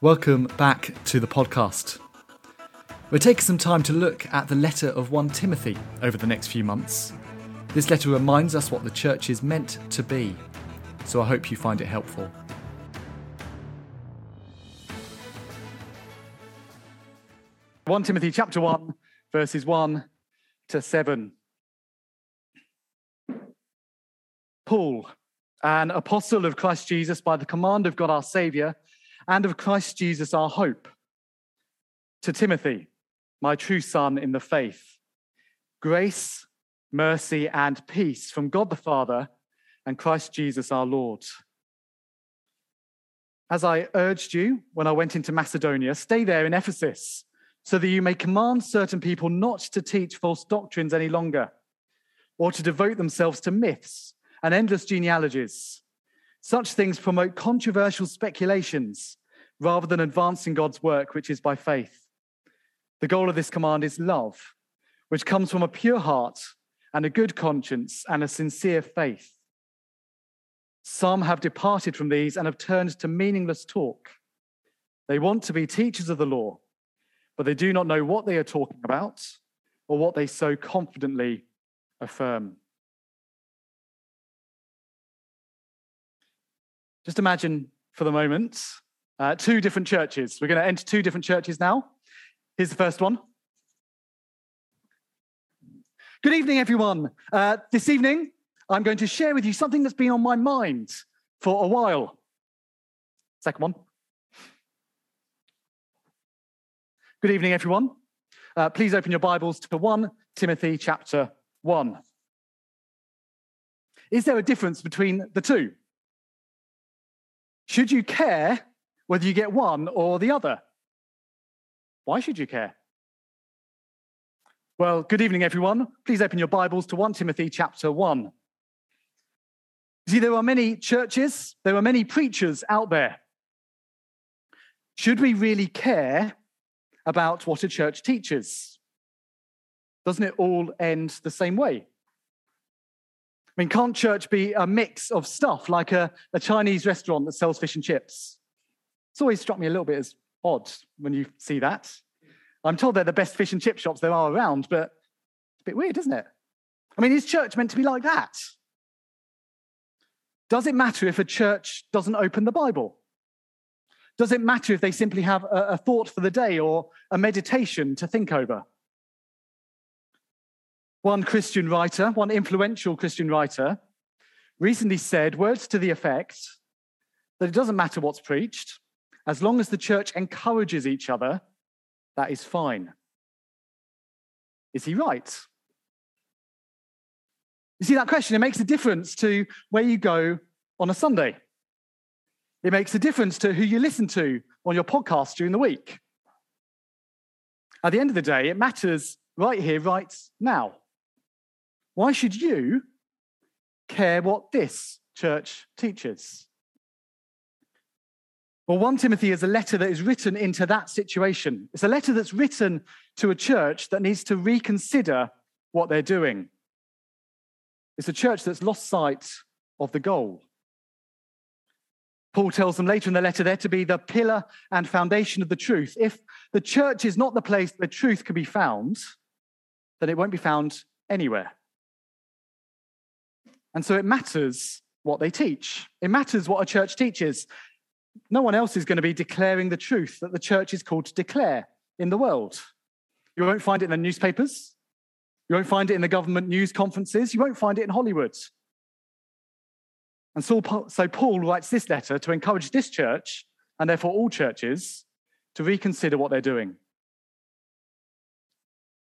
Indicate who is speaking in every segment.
Speaker 1: Welcome back to the podcast. We're taking some time to look at the letter of 1 Timothy over the next few months. This letter reminds us what the church is meant to be, so I hope you find it helpful. One Timothy chapter 1, verses 1 to 7. Paul, an apostle of Christ Jesus by the command of God our Saviour and of Christ Jesus our hope. To Timothy, my true son in the faith, grace, mercy, and peace from God the Father and Christ Jesus our Lord. As I urged you when I went into Macedonia, stay there in Ephesus so that you may command certain people not to teach false doctrines any longer or to devote themselves to myths and endless genealogies. Such things promote controversial speculations rather than advancing God's work, which is by faith. The goal of this command is love, which comes from a pure heart and a good conscience and a sincere faith. Some have departed from these and have turned to meaningless talk. They want to be teachers of the law, but they do not know what they are talking about or what they so confidently affirm. Just imagine for the moment uh, two different churches. We're going to enter two different churches now. Here's the first one. Good evening, everyone. Uh, this evening, I'm going to share with you something that's been on my mind for a while. Second one. Good evening, everyone. Uh, please open your Bibles to 1 Timothy chapter 1. Is there a difference between the two? Should you care whether you get one or the other? Why should you care? Well, good evening, everyone. Please open your Bibles to 1 Timothy chapter 1. See, there are many churches, there are many preachers out there. Should we really care about what a church teaches? Doesn't it all end the same way? I mean, can't church be a mix of stuff like a, a Chinese restaurant that sells fish and chips? It's always struck me a little bit as odd when you see that. I'm told they're the best fish and chip shops there are around, but it's a bit weird, isn't it? I mean, is church meant to be like that? Does it matter if a church doesn't open the Bible? Does it matter if they simply have a, a thought for the day or a meditation to think over? One Christian writer, one influential Christian writer, recently said words to the effect that it doesn't matter what's preached, as long as the church encourages each other, that is fine. Is he right? You see, that question, it makes a difference to where you go on a Sunday. It makes a difference to who you listen to on your podcast during the week. At the end of the day, it matters right here, right now. Why should you care what this church teaches? Well, 1 Timothy is a letter that is written into that situation. It's a letter that's written to a church that needs to reconsider what they're doing. It's a church that's lost sight of the goal. Paul tells them later in the letter they're to be the pillar and foundation of the truth. If the church is not the place where truth can be found, then it won't be found anywhere. And so it matters what they teach. It matters what a church teaches. No one else is going to be declaring the truth that the church is called to declare in the world. You won't find it in the newspapers. You won't find it in the government news conferences. You won't find it in Hollywood. And so Paul writes this letter to encourage this church, and therefore all churches, to reconsider what they're doing.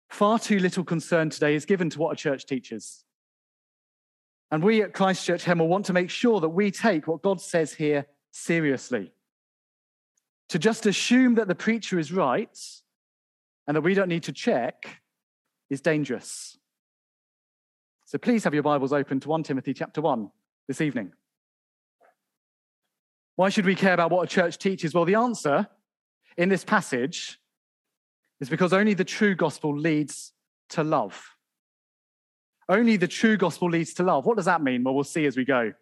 Speaker 1: Far too little concern today is given to what a church teaches. And we at Christchurch Hemel want to make sure that we take what God says here seriously. To just assume that the preacher is right and that we don't need to check is dangerous. So please have your Bibles open to 1 Timothy chapter 1 this evening. Why should we care about what a church teaches? Well, the answer in this passage is because only the true gospel leads to love. Only the true gospel leads to love. What does that mean? Well, we'll see as we go.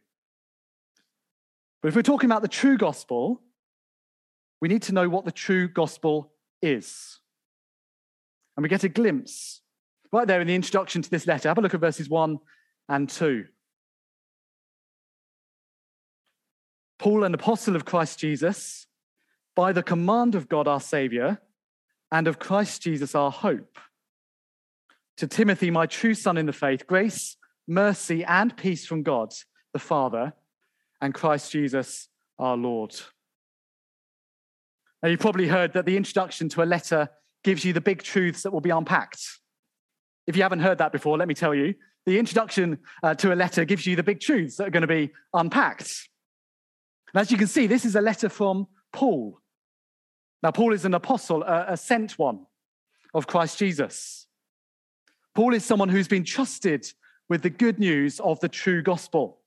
Speaker 1: But if we're talking about the true gospel, we need to know what the true gospel is. And we get a glimpse right there in the introduction to this letter. Have a look at verses 1 and 2. Paul, an apostle of Christ Jesus, by the command of God our Saviour, and of Christ Jesus our hope. To Timothy, my true son in the faith, grace, mercy, and peace from God the Father and Christ Jesus our Lord. Now, you've probably heard that the introduction to a letter gives you the big truths that will be unpacked. If you haven't heard that before, let me tell you. The introduction uh, to a letter gives you the big truths that are going to be unpacked. And as you can see, this is a letter from Paul. Now, Paul is an apostle, a, a sent one of Christ Jesus. Paul is someone who's been trusted with the good news of the true gospel.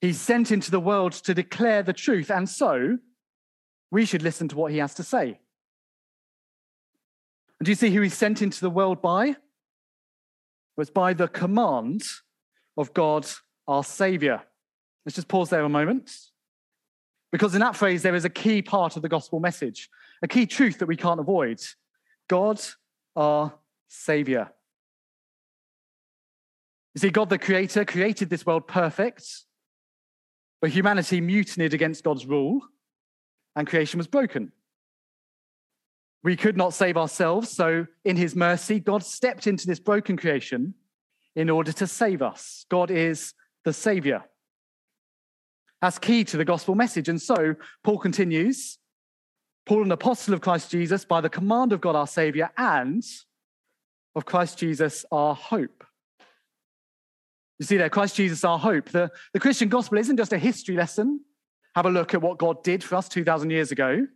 Speaker 1: He's sent into the world to declare the truth, and so we should listen to what he has to say. And do you see who he's sent into the world by? It was by the command of God, our Savior. Let's just pause there a moment. Because in that phrase, there is a key part of the gospel message, a key truth that we can't avoid God, our Savior. You see, God the Creator created this world perfect, but humanity mutinied against God's rule, and creation was broken. We could not save ourselves, so in His mercy, God stepped into this broken creation in order to save us. God is the Savior. That's key to the gospel message. And so Paul continues Paul, an apostle of Christ Jesus, by the command of God our Savior, and of Christ Jesus our hope. You see there, Christ Jesus our hope. The, the Christian gospel isn't just a history lesson. Have a look at what God did for us 2,000 years ago.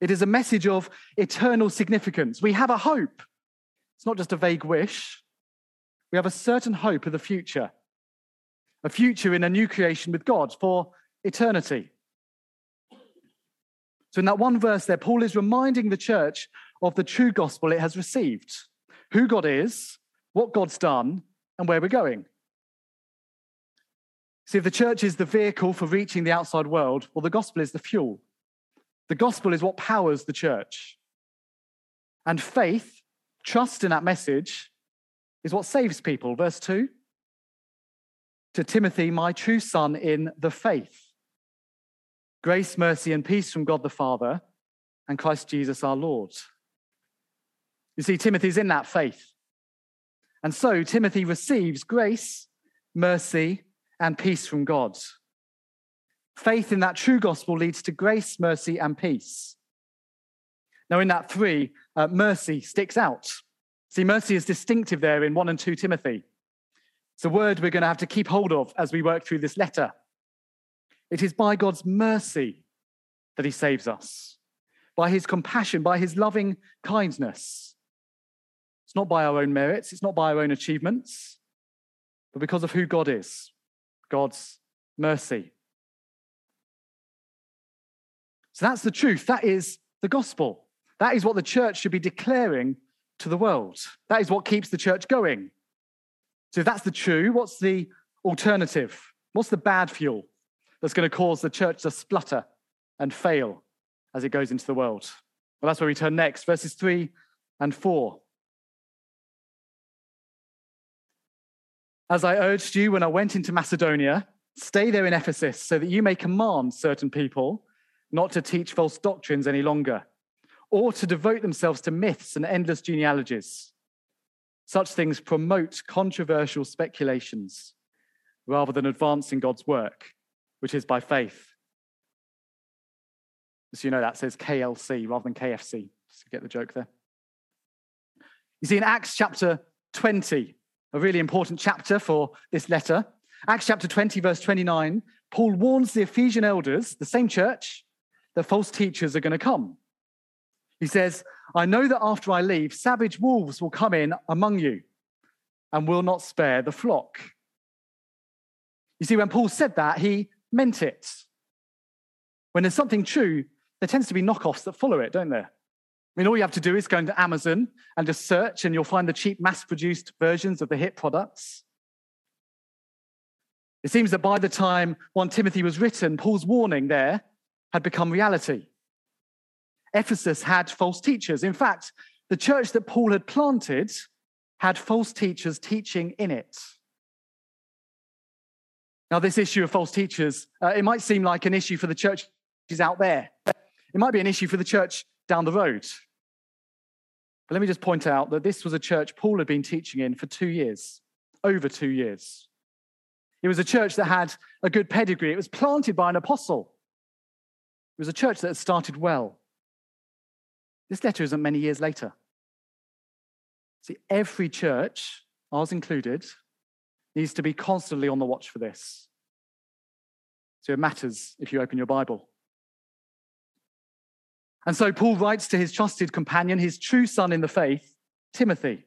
Speaker 1: It is a message of eternal significance. We have a hope. It's not just a vague wish. We have a certain hope of the future a future in a new creation with God for eternity. So, in that one verse there, Paul is reminding the church of the true gospel it has received who God is, what God's done, and where we're going. See, if the church is the vehicle for reaching the outside world, well, the gospel is the fuel. The gospel is what powers the church. And faith, trust in that message, is what saves people. Verse 2 to Timothy, my true son in the faith. Grace, mercy, and peace from God the Father and Christ Jesus our Lord. You see, Timothy's in that faith. And so Timothy receives grace, mercy, and peace from God. Faith in that true gospel leads to grace, mercy, and peace. Now, in that three, uh, mercy sticks out. See, mercy is distinctive there in 1 and 2 Timothy. It's a word we're going to have to keep hold of as we work through this letter. It is by God's mercy that he saves us, by his compassion, by his loving kindness. It's not by our own merits, it's not by our own achievements, but because of who God is God's mercy. So that's the truth. That is the gospel. That is what the church should be declaring to the world. That is what keeps the church going. So if that's the true, what's the alternative? What's the bad fuel that's going to cause the church to splutter and fail as it goes into the world? Well, that's where we turn next, verses 3 and 4. As I urged you when I went into Macedonia, stay there in Ephesus so that you may command certain people not to teach false doctrines any longer, or to devote themselves to myths and endless genealogies. Such things promote controversial speculations rather than advancing God's work, which is by faith. So you know that says KLC rather than KFC, just to get the joke there. You see, in Acts chapter 20, a really important chapter for this letter, Acts chapter 20, verse 29, Paul warns the Ephesian elders, the same church, that false teachers are going to come. He says, I know that after I leave, savage wolves will come in among you and will not spare the flock. You see, when Paul said that, he meant it. When there's something true, there tends to be knockoffs that follow it, don't there? I mean, all you have to do is go into Amazon and just search, and you'll find the cheap, mass produced versions of the hit products. It seems that by the time 1 Timothy was written, Paul's warning there had become reality. Ephesus had false teachers. In fact, the church that Paul had planted had false teachers teaching in it. Now, this issue of false teachers, uh, it might seem like an issue for the churches out there. It might be an issue for the church down the road. But let me just point out that this was a church Paul had been teaching in for two years, over two years. It was a church that had a good pedigree. It was planted by an apostle. It was a church that had started well. This letter isn't many years later. See, every church, ours included, needs to be constantly on the watch for this. So it matters if you open your Bible. And so Paul writes to his trusted companion, his true son in the faith, Timothy.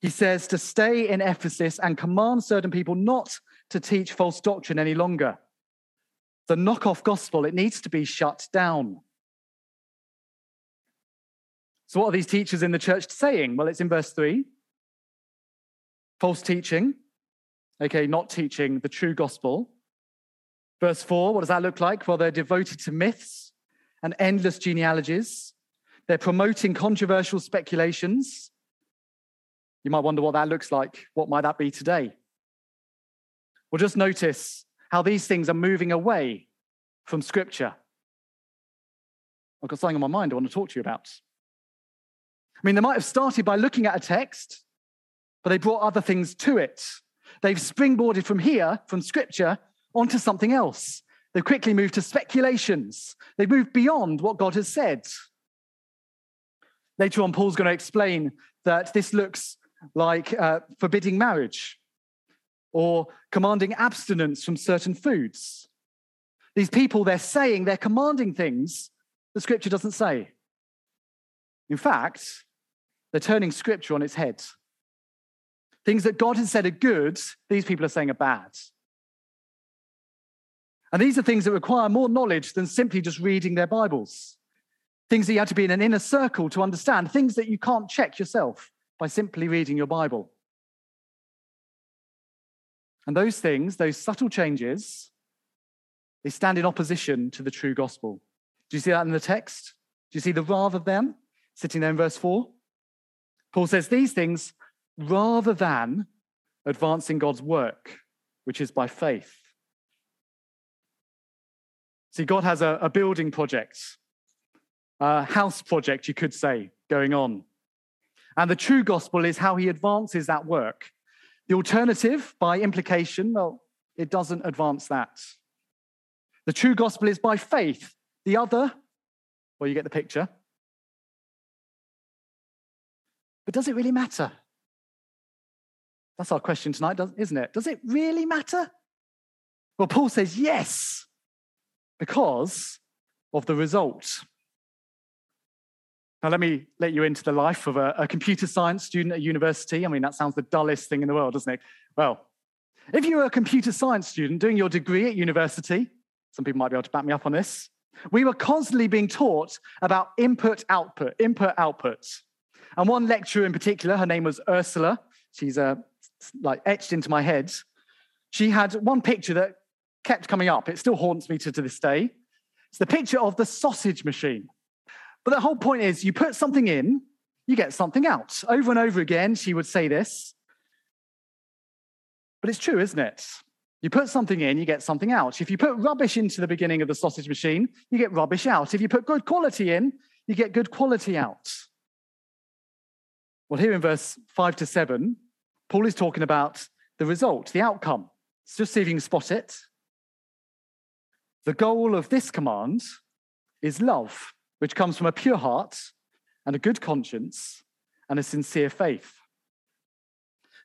Speaker 1: He says to stay in Ephesus and command certain people not to teach false doctrine any longer. The knockoff gospel, it needs to be shut down. So, what are these teachers in the church saying? Well, it's in verse 3 false teaching, okay, not teaching the true gospel. Verse 4, what does that look like? Well, they're devoted to myths and endless genealogies. They're promoting controversial speculations. You might wonder what that looks like. What might that be today? Well, just notice how these things are moving away from Scripture. I've got something on my mind I want to talk to you about. I mean, they might have started by looking at a text, but they brought other things to it. They've springboarded from here, from Scripture, onto something else. They've quickly moved to speculations. They've moved beyond what God has said. Later on, Paul's going to explain that this looks like uh, forbidding marriage or commanding abstinence from certain foods. These people, they're saying, they're commanding things the scripture doesn't say. In fact, they're turning scripture on its head. Things that God has said are good, these people are saying are bad. And these are things that require more knowledge than simply just reading their Bibles. Things that you have to be in an inner circle to understand, things that you can't check yourself by simply reading your Bible. And those things, those subtle changes, they stand in opposition to the true gospel. Do you see that in the text? Do you see the rather than sitting there in verse 4? Paul says these things rather than advancing God's work, which is by faith. See, God has a, a building project, a house project, you could say, going on. And the true gospel is how he advances that work. The alternative, by implication, well, it doesn't advance that. The true gospel is by faith. The other, well, you get the picture. But does it really matter? That's our question tonight, isn't it? Does it really matter? Well, Paul says yes because of the result. Now, let me let you into the life of a, a, computer science student at university. I mean, that sounds the dullest thing in the world, doesn't it? Well, if you were a computer science student doing your degree at university, some people might be able to back me up on this, we were constantly being taught about input output, input output. And one lecturer in particular, her name was Ursula, she's uh, like etched into my head. She had one picture that kept coming up. It still haunts me to, to this day. It's the picture of the sausage machine. But the whole point is you put something in, you get something out. Over and over again, she would say this. But it's true, isn't it? You put something in, you get something out. If you put rubbish into the beginning of the sausage machine, you get rubbish out. If you put good quality in, you get good quality out. Well, here in verse 5 to 7, Paul is talking about the result, the outcome. Let's just see if you can spot it. The goal of this command is love, which comes from a pure heart and a good conscience and a sincere faith.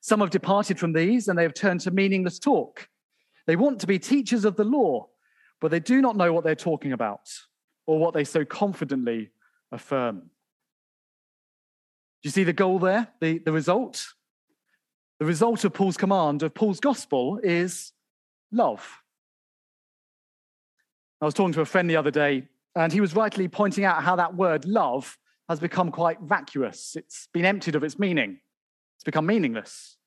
Speaker 1: Some have departed from these and they have turned to meaningless talk. They want to be teachers of the law, but they do not know what they're talking about or what they so confidently affirm. Do you see the goal there, the, the result? The result of Paul's command, of Paul's gospel, is love. I was talking to a friend the other day, and he was rightly pointing out how that word love has become quite vacuous. It's been emptied of its meaning, it's become meaningless.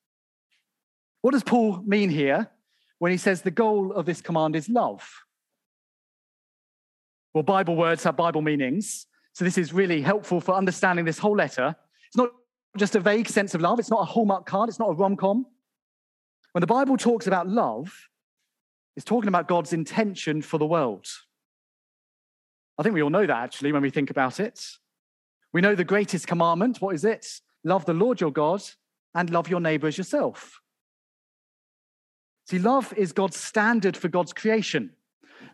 Speaker 1: What does Paul mean here when he says the goal of this command is love? Well, Bible words have Bible meanings. So this is really helpful for understanding this whole letter. It's not just a vague sense of love, it's not a Hallmark card, it's not a rom com. When the Bible talks about love, it's talking about God's intention for the world. I think we all know that actually when we think about it. We know the greatest commandment. What is it? Love the Lord your God and love your neighbor as yourself. See, love is God's standard for God's creation.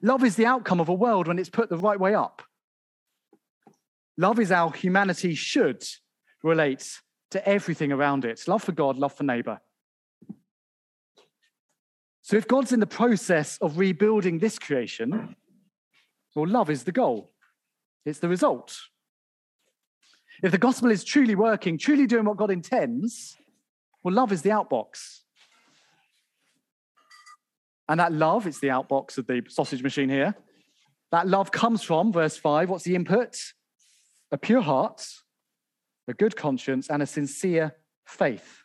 Speaker 1: Love is the outcome of a world when it's put the right way up. Love is how humanity should relate to everything around it love for God, love for neighbor. So, if God's in the process of rebuilding this creation, well, love is the goal, it's the result. If the gospel is truly working, truly doing what God intends, well, love is the outbox. And that love, it's the outbox of the sausage machine here. That love comes from, verse 5, what's the input? A pure heart, a good conscience, and a sincere faith.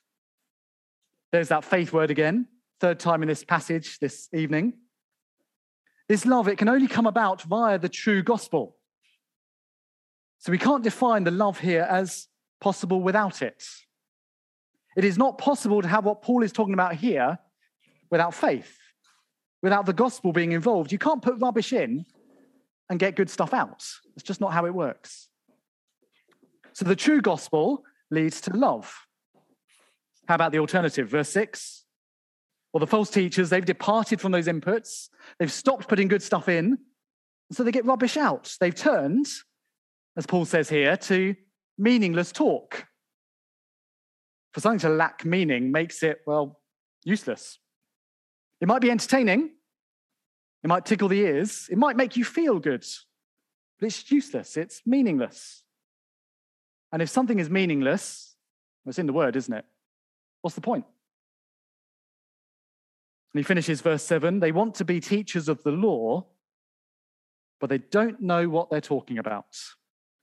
Speaker 1: There's that faith word again, third time in this passage this evening. This love, it can only come about via the true gospel. So we can't define the love here as possible without it. It is not possible to have what Paul is talking about here without faith without the gospel being involved. You can't put rubbish in and get good stuff out. It's just not how it works. So the true gospel leads to love. How about the alternative? Verse 6. Well, the false teachers, they've departed from those inputs. They've stopped putting good stuff in. So they get rubbish out. They've turned, as Paul says here, to meaningless talk. For something to lack meaning makes it, well, useless. It might be entertaining, it might tickle the ears, it might make you feel good, but it's useless, it's meaningless. And if something is meaningless, well, it's in the word, isn't it? What's the point? And he finishes verse 7 they want to be teachers of the law, but they don't know what they're talking about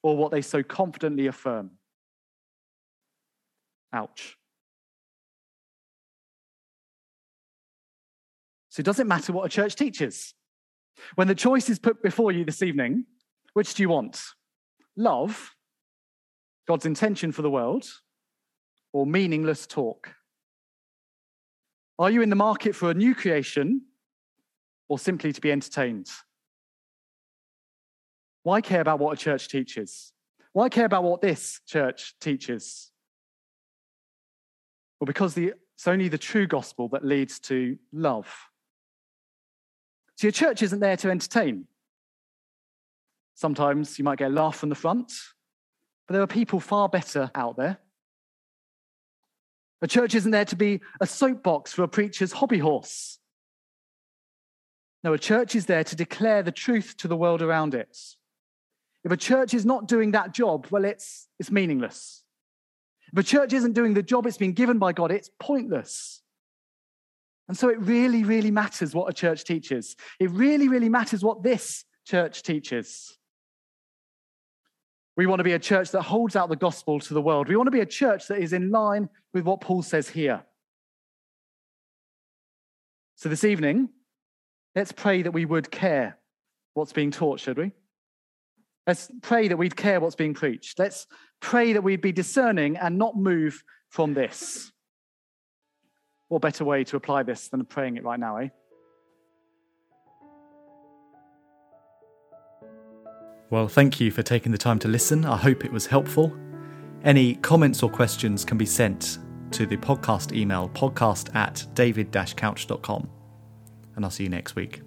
Speaker 1: or what they so confidently affirm. Ouch. So does it matter what a church teaches. When the choice is put before you this evening, which do you want? Love, God's intention for the world, or meaningless talk? Are you in the market for a new creation or simply to be entertained? Why care about what a church teaches? Why care about what this church teaches? Well, because the, it's only the true gospel that leads to love. So your church isn't there to entertain. Sometimes you might get a laugh from the front, but there are people far better out there. A church isn't there to be a soapbox for a preacher's hobby horse. No, a church is there to declare the truth to the world around it. If a church is not doing that job, well, it's, it's meaningless. If a church isn't doing the job it's been given by God, it's pointless. And so it really, really matters what a church teaches. It really, really matters what this church teaches. We want to be a church that holds out the gospel to the world. We want to be a church that is in line with what Paul says here. So this evening, let's pray that we would care what's being taught, should we? Let's pray that we'd care what's being preached. Let's pray that we'd be discerning and not move from this. What better way to apply this than praying it right now, eh?
Speaker 2: Well, thank you for taking the time to listen. I hope it was helpful. Any comments or questions can be sent to the podcast email podcast at david couch.com. And I'll see you next week.